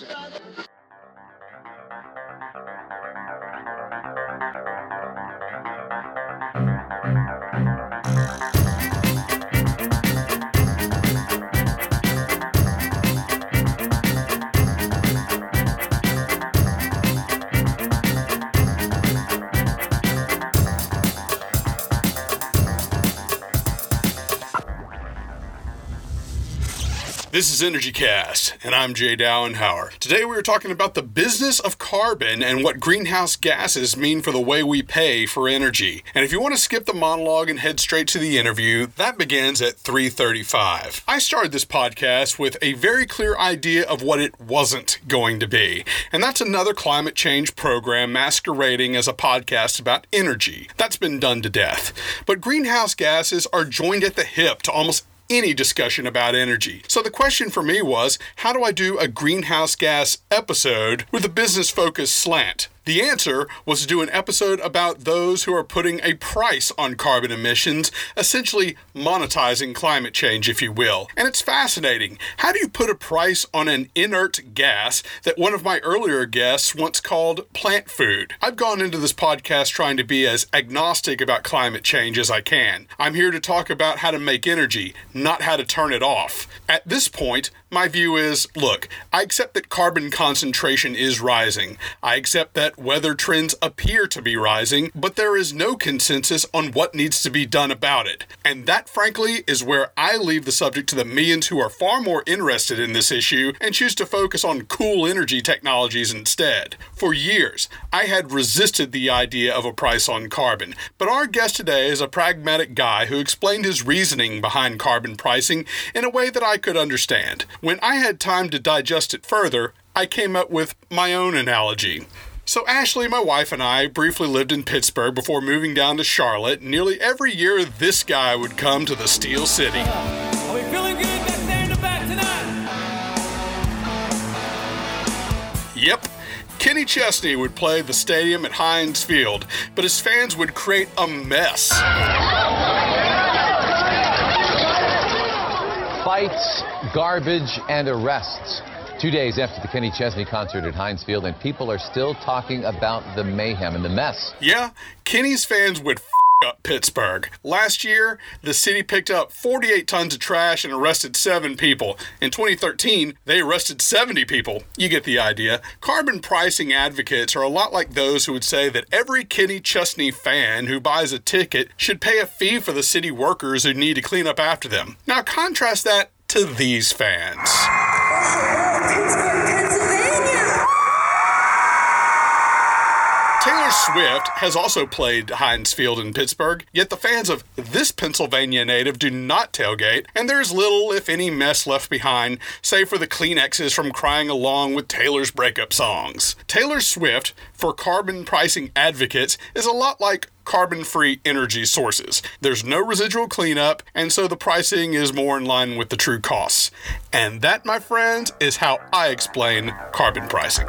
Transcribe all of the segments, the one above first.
Revolution. This is Energy Cast, and I'm Jay Dowenhauer. Today we are talking about the business of carbon and what greenhouse gases mean for the way we pay for energy. And if you want to skip the monologue and head straight to the interview, that begins at 3:35. I started this podcast with a very clear idea of what it wasn't going to be, and that's another climate change program masquerading as a podcast about energy. That's been done to death. But greenhouse gases are joined at the hip to almost any discussion about energy. So the question for me was how do I do a greenhouse gas episode with a business focused slant? The answer was to do an episode about those who are putting a price on carbon emissions, essentially monetizing climate change, if you will. And it's fascinating. How do you put a price on an inert gas that one of my earlier guests once called plant food? I've gone into this podcast trying to be as agnostic about climate change as I can. I'm here to talk about how to make energy, not how to turn it off. At this point, my view is look, I accept that carbon concentration is rising. I accept that weather trends appear to be rising, but there is no consensus on what needs to be done about it. And that, frankly, is where I leave the subject to the millions who are far more interested in this issue and choose to focus on cool energy technologies instead. For years, I had resisted the idea of a price on carbon, but our guest today is a pragmatic guy who explained his reasoning behind carbon pricing in a way that I could understand. When I had time to digest it further, I came up with my own analogy. So, Ashley, my wife, and I briefly lived in Pittsburgh before moving down to Charlotte. Nearly every year, this guy would come to the Steel City. Are we feeling good back there in the back tonight? Yep. Kenny Chesney would play the stadium at Heinz Field, but his fans would create a mess. Garbage, and arrests. Two days after the Kenny Chesney concert at Heinz Field, and people are still talking about the mayhem and the mess. Yeah, Kenny's fans would up Pittsburgh. Last year, the city picked up 48 tons of trash and arrested seven people. In 2013, they arrested 70 people. You get the idea. Carbon pricing advocates are a lot like those who would say that every Kenny Chesney fan who buys a ticket should pay a fee for the city workers who need to clean up after them. Now, contrast that to these fans. Swift has also played Heinz Field in Pittsburgh, yet the fans of this Pennsylvania native do not tailgate, and there's little, if any, mess left behind, save for the Kleenexes from crying along with Taylor's breakup songs. Taylor Swift, for carbon pricing advocates, is a lot like carbon free energy sources. There's no residual cleanup, and so the pricing is more in line with the true costs. And that, my friends, is how I explain carbon pricing.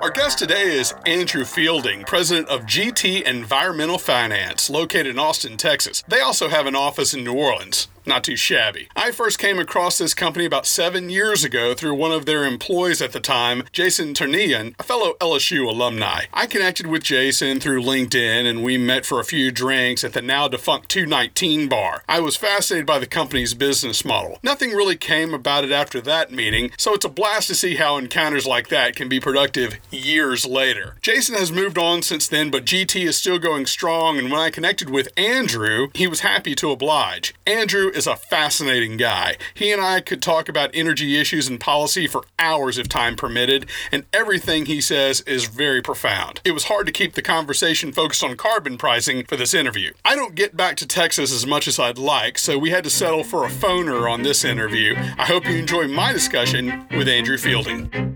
Our guest today is Andrew Fielding, president of GT Environmental Finance, located in Austin, Texas. They also have an office in New Orleans. Not too shabby. I first came across this company about seven years ago through one of their employees at the time, Jason Ternian, a fellow LSU alumni. I connected with Jason through LinkedIn and we met for a few drinks at the now defunct 219 bar. I was fascinated by the company's business model. Nothing really came about it after that meeting, so it's a blast to see how encounters like that can be productive years later. Jason has moved on since then, but GT is still going strong, and when I connected with Andrew, he was happy to oblige. Andrew is a fascinating guy. He and I could talk about energy issues and policy for hours if time permitted, and everything he says is very profound. It was hard to keep the conversation focused on carbon pricing for this interview. I don't get back to Texas as much as I'd like, so we had to settle for a phoner on this interview. I hope you enjoy my discussion with Andrew Fielding.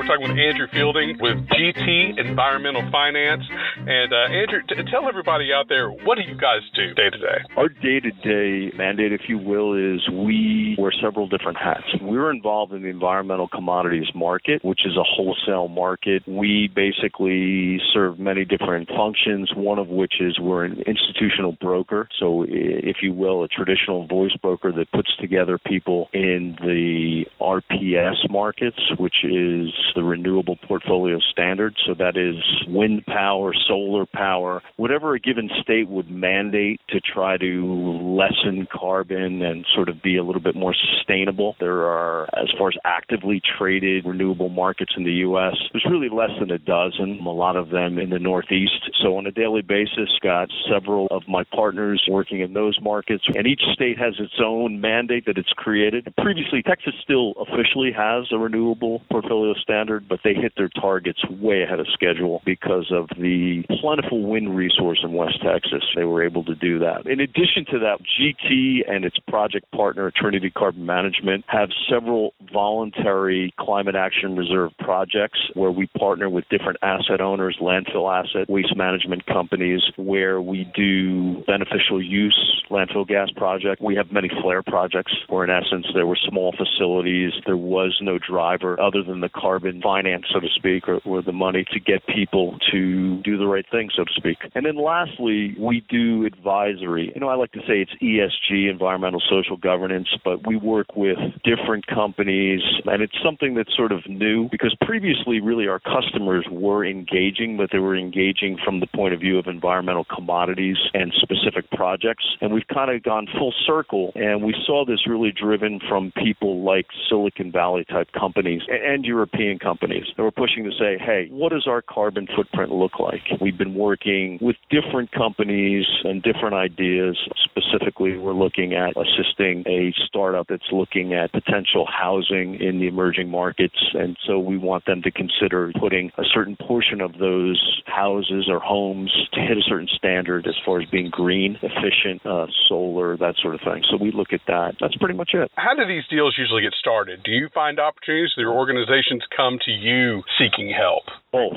We're talking with Andrew Fielding with GT Environmental Finance. And uh, Andrew, t- tell everybody out there, what do you guys do day to day? Our day to day mandate, if you will, is we wear several different hats. We're involved in the environmental commodities market, which is a wholesale market. We basically serve many different functions, one of which is we're an institutional broker. So, if you will, a traditional voice broker that puts together people in the RPS markets, which is the renewable portfolio standard. So, that is wind power, solar power, whatever a given state would mandate to try to lessen carbon and sort of be a little bit more sustainable. There are, as far as actively traded renewable markets in the U.S., there's really less than a dozen, a lot of them in the Northeast. So, on a daily basis, got several of my partners working in those markets, and each state has its own mandate that it's created. Previously, Texas still officially has a renewable portfolio standard, but they hit their targets way ahead of schedule because of the plentiful wind resource in West Texas. They were able to do that. In addition to that, GT and its project partner, Trinity Carbon Management, have several voluntary climate action reserve projects where we partner with different asset owners, landfill asset, waste management companies, where we do beneficial use landfill gas project. We have many flare projects where, in essence, there were small facilities. There was no driver other than the carbon finance, so to speak, or, or the money to get people to do the right thing, so to speak. And then lastly, we do advisory. You know, I like to say it's ESG, environmental social governance, but we work with different companies, and it's something that's sort of new because previously, really, our customers were engaging, but they were engaging from the point of view of environmental commodities and specific projects. And we've kind of gone full circle, and we saw this really driven from people like Silicon Valley type companies and European companies that were pushing to say, hey, what does our carbon footprint look like? We've been working with different companies and different ideas. Specifically, we're looking at assisting a startup that's looking at potential housing in the emerging markets. And so we want them to consider putting a certain portion of those houses or homes to hit a certain standard as far as being green, efficient, uh, solar, that sort of thing. So we look at that. That's pretty much it. How do these deals usually get started? Do you find opportunities? Do your organizations come to you seeking help? Both,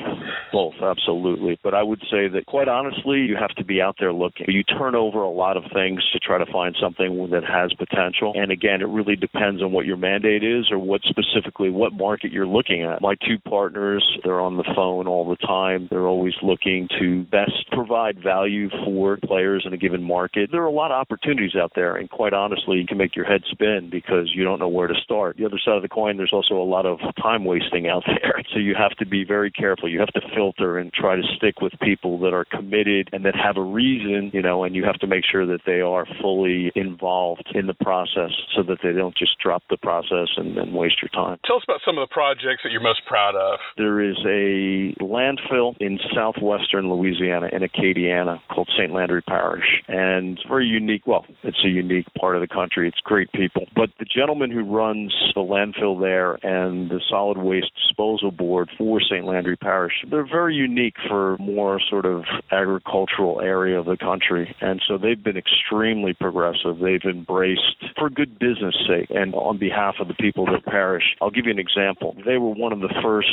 both, absolutely. But I would say that quite honestly, you have to be out there looking. You turn over a lot of things to try to find something that has potential. And again, it really depends on what your mandate is or what specifically what market you're looking at. My two partners, they're on the phone all the time. They're always looking to best provide value for players in a given market. There are a lot of opportunities out there, and quite honestly, you can make your head spin because you don't know where to start. The other side of the coin, there's also a lot of time wasting out there. So you have to be very careful. You have to filter and try to stick with people that are committed and that have a reason, you know, and you have to make sure that they are fully involved in the process so that they don't just drop the process and waste your time. Tell us about some of the projects that you're most proud of. There is a landfill in southwestern Louisiana in Acadiana called St. Landry Parish. And it's very unique. Well, it's a unique part of the country. It's great people. But the gentleman who runs the landfill there and the solid waste disposal board for St. Landry Parish, they're very unique for more sort of agricultural area of the country. And so they've been extremely progressive. They've embraced for good business sake and on behalf of the people of the parish. I'll give you an example. They were one of the first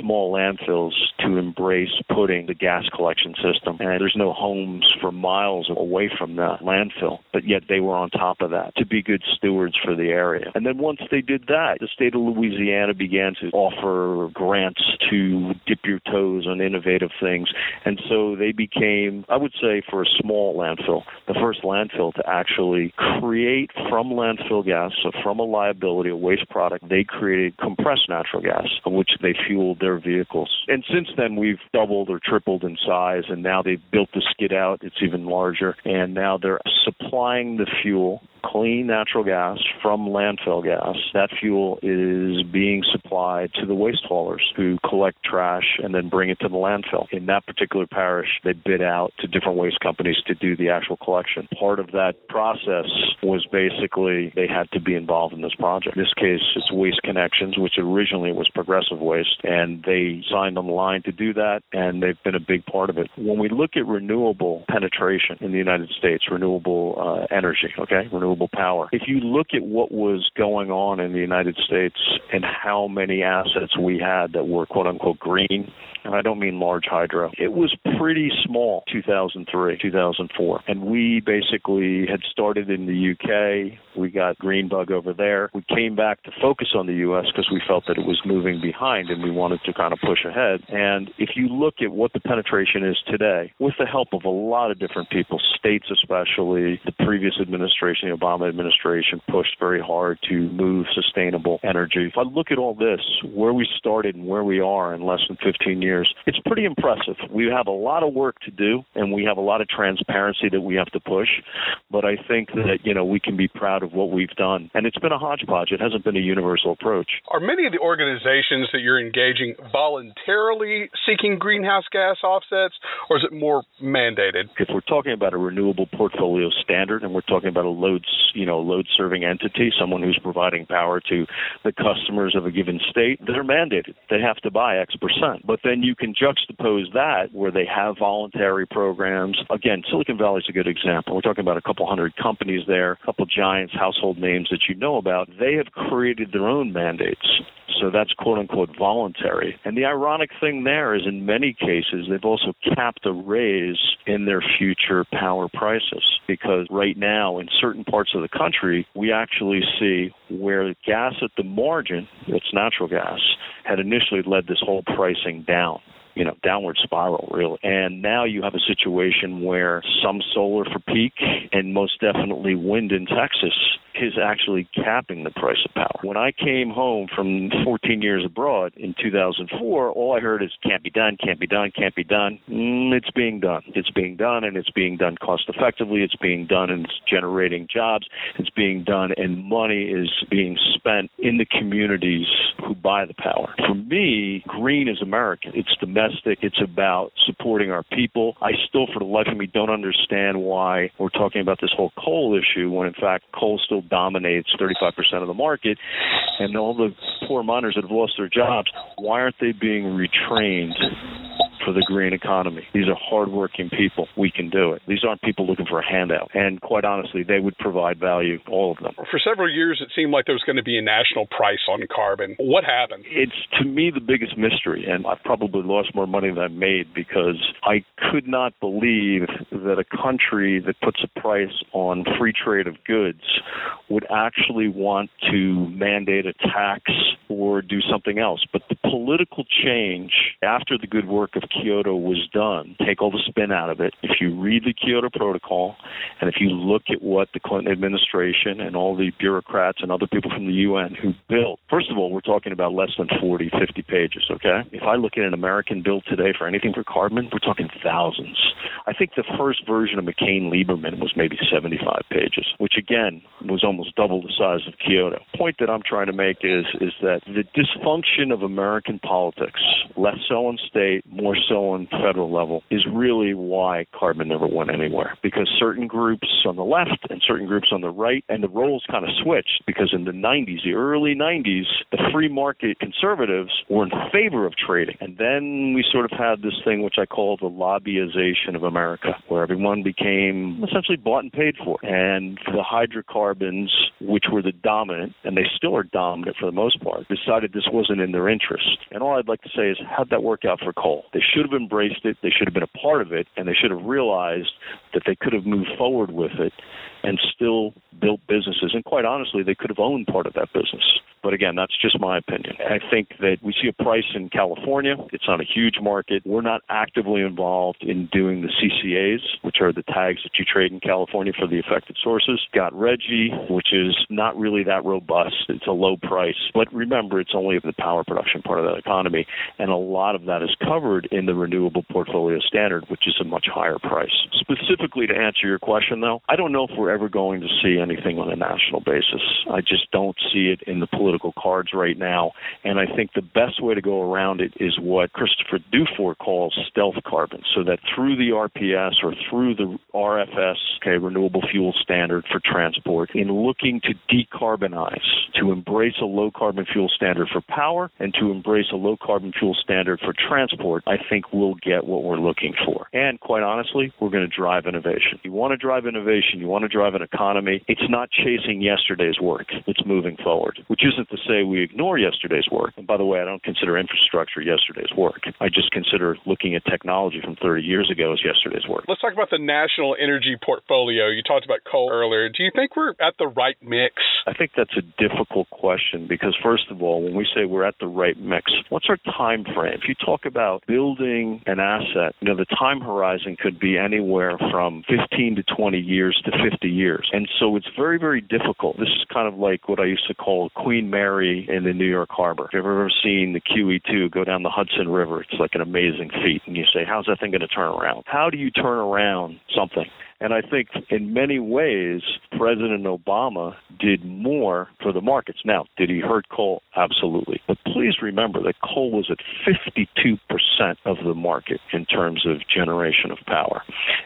small landfills to embrace putting the gas collection system. And there's no homes for miles away from that landfill, but yet they were on top of that to be good stewards for the area. And then once they did that, the state of Louisiana began to offer grants to dip your toes on innovative things. And so they became, I would say, for a small landfill, the first landfill to actually create from landfill gas, so from a liability, a waste product, they created compressed natural gas, which they fueled their vehicles. And since then, we've doubled or tripled in size, and now they've built the skid out. It's even larger. And now they're supplying the fuel clean natural gas from landfill gas. That fuel is being supplied to the waste haulers who collect trash and then bring it to the landfill. In that particular parish, they bid out to different waste companies to do the actual collection. Part of that process was basically they had to be involved in this project. In this case, it's Waste Connections, which originally was Progressive Waste, and they signed on the line to do that, and they've been a big part of it. When we look at renewable penetration in the United States, renewable uh, energy, okay, renewable power. If you look at what was going on in the United States and how many assets we had that were quote unquote green, and I don't mean large hydro, it was pretty small 2003, 2004. And we basically had started in the UK. We got Greenbug over there. We came back to focus on the US because we felt that it was moving behind and we wanted to kind of push ahead. And if you look at what the penetration is today, with the help of a lot of different people, states especially, the previous administration, the Obama administration, pushed very hard to move sustainable energy. If I look at all this, where we started and where we are in less than 15 years, it's pretty impressive. We have a lot of work to do and we have a lot of transparency that we have to push. But I think that, you know, we can be proud of what we've done. And it's been a hodgepodge. It hasn't been a universal approach. Are many of the organizations that you're engaging voluntarily seeking greenhouse gas offsets, or is it more mandated? If we're talking about a renewable portfolio standard and we're talking about a load, you know, load serving entity, someone who's providing power to the customers of a given state, they're mandated. They have to buy X percent. But then you can juxtapose that where they have voluntary programs. Again, Silicon Valley is a good example. We're talking about a couple hundred companies there, a couple giants, household names that you know about. They have created their own mandates. So that's quote unquote voluntary. And the ironic thing there is in many cases, they've also capped a raise in their future power prices because right now in certain parts of the country, we actually see where gas at the margin, it's natural gas, had initially led this whole pricing down you know, downward spiral, really. And now you have a situation where some solar for peak and most definitely wind in Texas is actually capping the price of power. When I came home from 14 years abroad in 2004, all I heard is can't be done, can't be done, can't be done. Mm, it's being done. It's being done, and it's being done cost effectively. It's being done, and it's generating jobs. It's being done, and money is being spent in the communities who buy the power. For me, green is American. It's domestic. It's about supporting our people. I still, for the life of me, don't understand why we're talking about this whole coal issue when, in fact, coal still dominates 35% of the market, and all the poor miners that have lost their jobs, why aren't they being retrained for the green economy. These are hardworking people. We can do it. These aren't people looking for a handout. And quite honestly, they would provide value, all of them. For several years, it seemed like there was going to be a national price on carbon. What happened? It's to me the biggest mystery, and I probably lost more money than I made because I could not believe that a country that puts a price on free trade of goods would actually want to mandate a tax or do something else. But the political change after the good work of Kyoto was done, take all the spin out of it. If you read the Kyoto Protocol and if you look at what the Clinton administration and all the bureaucrats and other people from the UN who built, first of all, we're talking about less than 40, 50 pages, okay? If I look at an American bill today for anything for carbon, we're talking thousands. I think the first version of McCain Lieberman was maybe 75 pages, which again was almost double the size of Kyoto. Point that I'm trying to make is is that the dysfunction of American politics, less so in state, more so on federal level, is really why carbon never went anywhere. Because certain groups on the left and certain groups on the right, and the roles kind of switched. Because in the 90s, the early 90s, the free market conservatives were in favor of trading, and then we sort of had this thing which I call the lobbyization of America, where everyone became essentially bought and paid for, and the hydrocarbons, which were the dominant, and they still are dominant for the most part, decided this wasn't in their interest. And all I'd like to say is, how'd that work out for coal? They should have embraced it, they should have been a part of it, and they should have realized that they could have moved forward with it and still built businesses. And quite honestly, they could have owned part of that business. But again, that's just my opinion. I think that we see a price in California. It's not a huge market. We're not actively involved in doing the CCAs, which are the tags that you trade in California for the affected sources. Got RGGI, which is not really that robust. It's a low price. But remember, it's only of the power production part of that economy. And a lot of that is covered in the renewable portfolio standard, which is a much higher price. Specifically to answer your question, though, I don't know if we're ever going to see anything on a national basis. I just don't see it in the political geopolitical cards right now. And I think the best way to go around it is what Christopher Dufour calls stealth carbon. So that through the RPS or through the RFS, okay, renewable fuel standard for transport, in looking to decarbonize, to embrace a low carbon fuel standard for power and to embrace a low carbon fuel standard for transport, I think we'll get what we're looking for. And quite honestly, we're going to drive innovation. You want to drive innovation, you want to drive an economy. It's not chasing yesterday's work, it's moving forward, which isn't to say we ignore yesterday's work. And by the way, I don't consider infrastructure yesterday's work. I just consider looking at technology from 30 years ago as yesterday's work. Let's talk about the national energy portfolio. You talked about coal earlier. Do you think we're at the right mix? I think that's a difficult question because, first of all, when we say we're at the right mix, what's our time frame? If you talk about building an asset, you know, the time horizon could be anywhere from 15 to 20 years to 50 years. And so it's very, very difficult. This is kind of like what I used to call Queen Mary in the New York Harbor. If you've ever seen the QE2 go down the Hudson River, it's like an amazing feat. And you say, how's that thing going to turn around? How do you turn around something? And I think in many ways, President Obama did more for the markets. Now, did he hurt coal? Absolutely. But please remember that coal was at 52% of the market in terms of generation of power.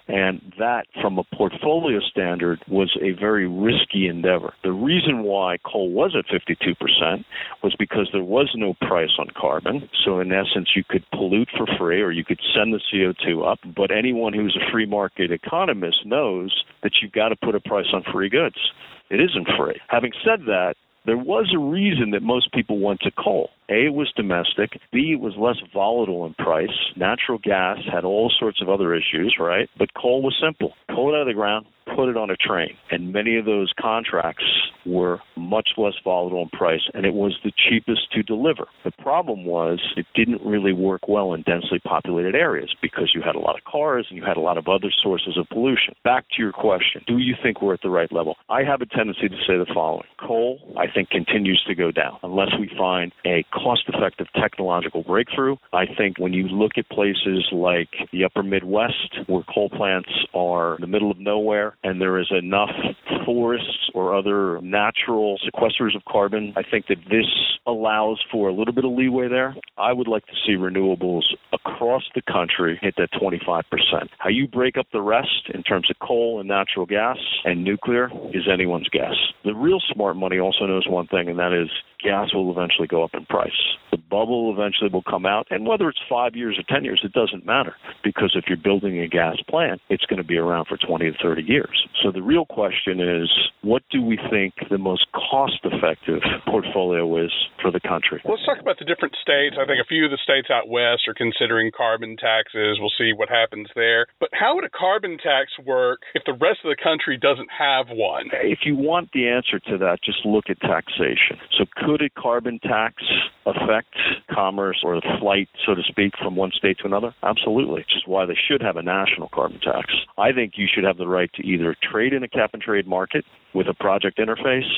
And that, from a portfolio standard, was a very risky endeavor. The reason why coal was at 52% was because there was no price on carbon. So, in essence, you could pollute for free or you could send the CO2 up. But anyone who's a free market economist knows that you've got to put a price on free goods. It isn't free. Having said that, there was a reason that most people went to coal. A, was domestic. B, was less volatile in price. Natural gas had all sorts of other issues, right? But coal was simple. It out of the ground, put it on a train. And many of those contracts were much less volatile in price, and it was the cheapest to deliver. The problem was it didn't really work well in densely populated areas because you had a lot of cars and you had a lot of other sources of pollution. Back to your question do you think we're at the right level? I have a tendency to say the following coal, I think, continues to go down unless we find a cost effective technological breakthrough. I think when you look at places like the upper Midwest, where coal plants are in the middle of nowhere, and there is enough forests or other natural sequesters of carbon, I think that this allows for a little bit of leeway there. I would like to see renewables across the country hit that 25%. How you break up the rest in terms of coal and natural gas and nuclear is anyone's guess. The real smart money also knows one thing, and that is gas will eventually go up in price. The bubble eventually will come out, and whether it's five years or 10 years, it doesn't matter because if you're building a gas plant, it's going to be around for 20 to 30 years. So the real question is what do we think the most cost effective portfolio is for the country? Let's talk about the different states. I think a few of the states out west are considering carbon taxes. We'll see what happens there. But how would a carbon tax work if the rest of the country doesn't have one? If you want the answer to that, just look at taxation. So could a carbon tax affect commerce or the flight, so to speak, from one state to another? Absolutely, which is why they should have a national carbon tax. I think you should have the right to either trade in a cap and trade market with a project interface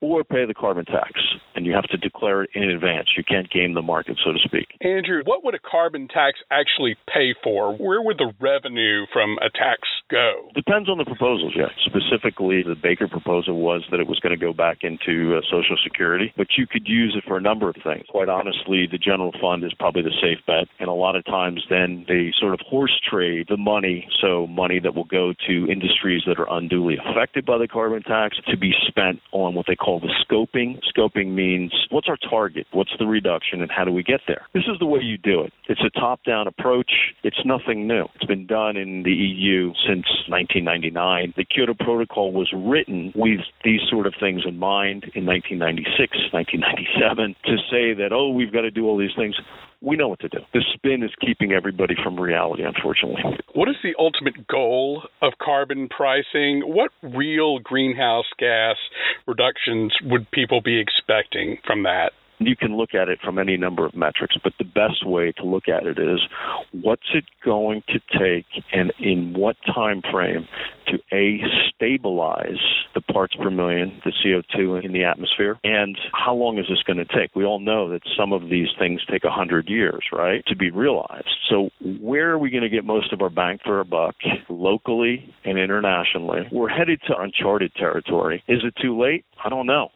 or pay the carbon tax. And you have to declare it in advance. You can't game the market, so to speak. Andrew, what would a carbon tax actually pay for? Where would the revenue from a tax go? Depends on the proposals, yeah. Specifically, the Baker proposal was that it was going to go back into uh, Social Security, but you could use it for a number of things. Quite honestly, the general fund is probably the safe bet. And a lot of times, then they sort of horse trade the money, so money that will go to industries that are unduly affected by the carbon tax, to be spent on what they call the scoping. Scoping means what's our target? What's the reduction? And how do we get there? This is the way you do it. It's a top down approach. It's nothing new. It's been done in the EU since 1999. The Kyoto Protocol was written with these sort of things in mind in 1996, 1997 to say that, oh, we've got to do all these things. We know what to do. The spin is keeping everybody from reality, unfortunately. What is the ultimate goal of carbon pricing? What real greenhouse gas reductions would people be expecting from that? You can look at it from any number of metrics, but the best way to look at it is what's it going to take and in what time frame to a stabilize the parts per million, the CO2 in the atmosphere, and how long is this going to take? We all know that some of these things take 100 years, right, to be realized. So where are we going to get most of our bang for our buck locally and internationally? We're headed to uncharted territory. Is it too late? I don't know.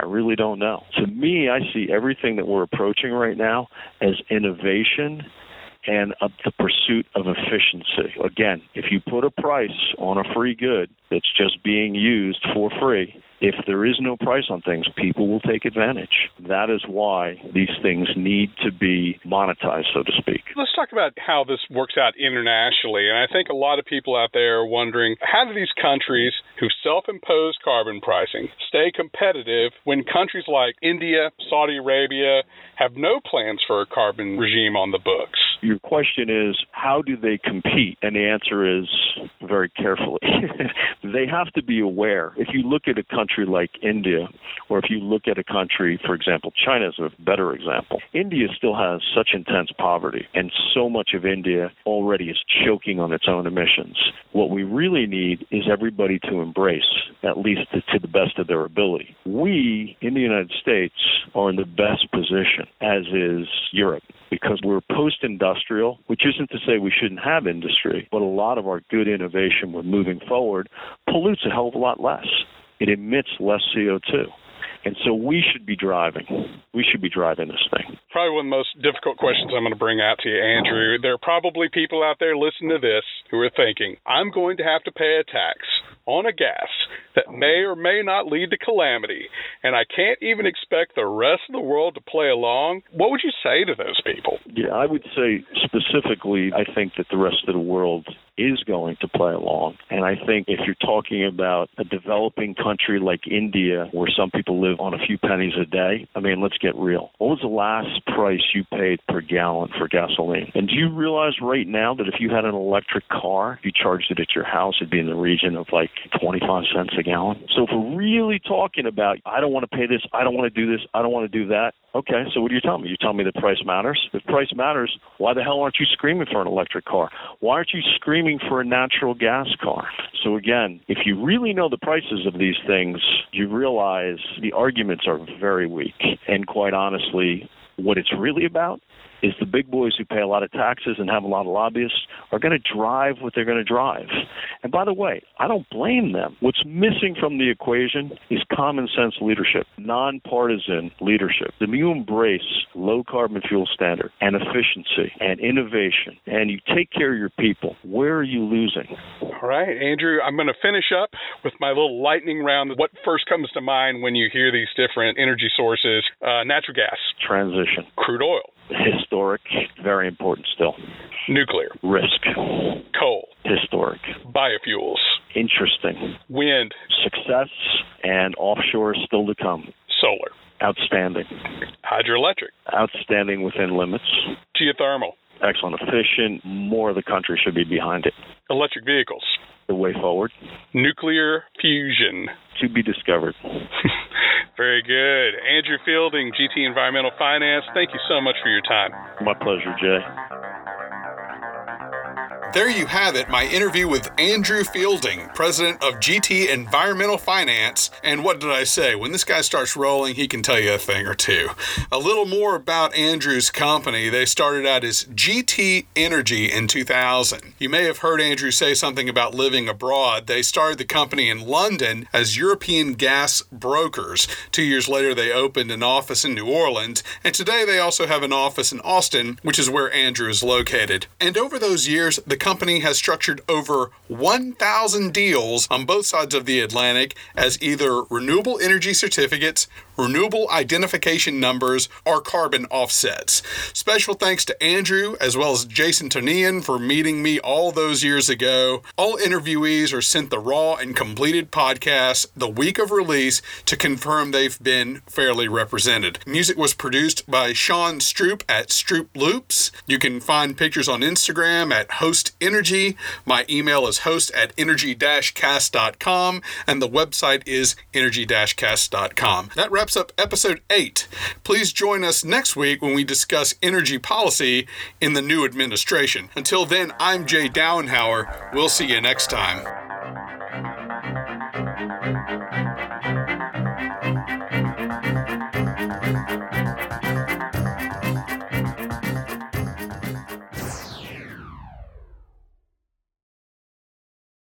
I really don't know. To me, I see everything that we're approaching right now as innovation and uh, the pursuit of efficiency. Again, if you put a price on a free good that's just being used for free, if there is no price on things, people will take advantage. That is why these things need to be monetized, so to speak. Let's talk about how this works out internationally. And I think a lot of people out there are wondering how do these countries who self impose carbon pricing stay competitive when countries like India, Saudi Arabia have no plans for a carbon regime on the books? Your question is, how do they compete? And the answer is very carefully. they have to be aware. If you look at a country like India, or if you look at a country, for example, China is a better example. India still has such intense poverty, and so much of India already is choking on its own emissions. What we really need is everybody to embrace, at least to the best of their ability. We, in the United States, are in the best position, as is Europe because we're post industrial, which isn't to say we shouldn't have industry, but a lot of our good innovation we're moving forward pollutes a hell of a lot less. It emits less CO2. And so we should be driving. We should be driving this thing. Probably one of the most difficult questions I'm going to bring out to you, Andrew. There are probably people out there listening to this who are thinking, I'm going to have to pay a tax on a gas that may or may not lead to calamity, and I can't even expect the rest of the world to play along. What would you say to those people? Yeah, I would say specifically, I think that the rest of the world is going to play along. And I think if you're talking about a developing country like India, where some people live on a few pennies a day, I mean, let's get real. What was the last price you paid per gallon for gasoline? And do you realize right now that if you had an electric car, you charged it at your house, it'd be in the region of like 25 cents a gallon? So if we're really talking about, I don't want to pay this, I don't want to do this, I don't want to do that, Okay, so what do you tell me? You tell me that price matters? If price matters, why the hell aren't you screaming for an electric car? Why aren't you screaming for a natural gas car? So again, if you really know the prices of these things, you realize the arguments are very weak. And quite honestly, what it's really about is the big boys who pay a lot of taxes and have a lot of lobbyists are going to drive what they're going to drive. And by the way, I don't blame them. What's missing from the equation is common sense leadership, nonpartisan leadership. If you embrace low carbon fuel standard and efficiency and innovation and you take care of your people, where are you losing? All right, Andrew, I'm going to finish up with my little lightning round. What first comes to mind when you hear these different energy sources? Uh, natural gas. Transition. Crude oil historic, very important still. Nuclear. Risk. Coal. Historic. Biofuels. Interesting. Wind. Success and offshore still to come. Solar. Outstanding. Hydroelectric. Outstanding within limits. Geothermal. Excellent. Efficient. More of the country should be behind it. Electric vehicles. The way forward. Nuclear fusion. To be discovered. Very good. Andrew Fielding, GT Environmental Finance, thank you so much for your time. My pleasure, Jay. There you have it, my interview with Andrew Fielding, president of GT Environmental Finance. And what did I say? When this guy starts rolling, he can tell you a thing or two. A little more about Andrew's company. They started out as GT Energy in 2000. You may have heard Andrew say something about living abroad. They started the company in London as European Gas Brokers. Two years later, they opened an office in New Orleans. And today, they also have an office in Austin, which is where Andrew is located. And over those years, the company has structured over 1,000 deals on both sides of the Atlantic as either renewable energy certificates, renewable identification numbers, or carbon offsets. Special thanks to Andrew as well as Jason Tonian for meeting me all those years ago. All interviewees are sent the raw and completed podcast the week of release to confirm they've been fairly represented. Music was produced by Sean Stroop at Stroop Loops. You can find pictures on Instagram at Host Energy. My email is host at energy-cast.com and the website is energy-cast.com. That wraps wraps up episode 8. Please join us next week when we discuss energy policy in the new administration. Until then, I'm Jay Dowenhauer. We'll see you next time.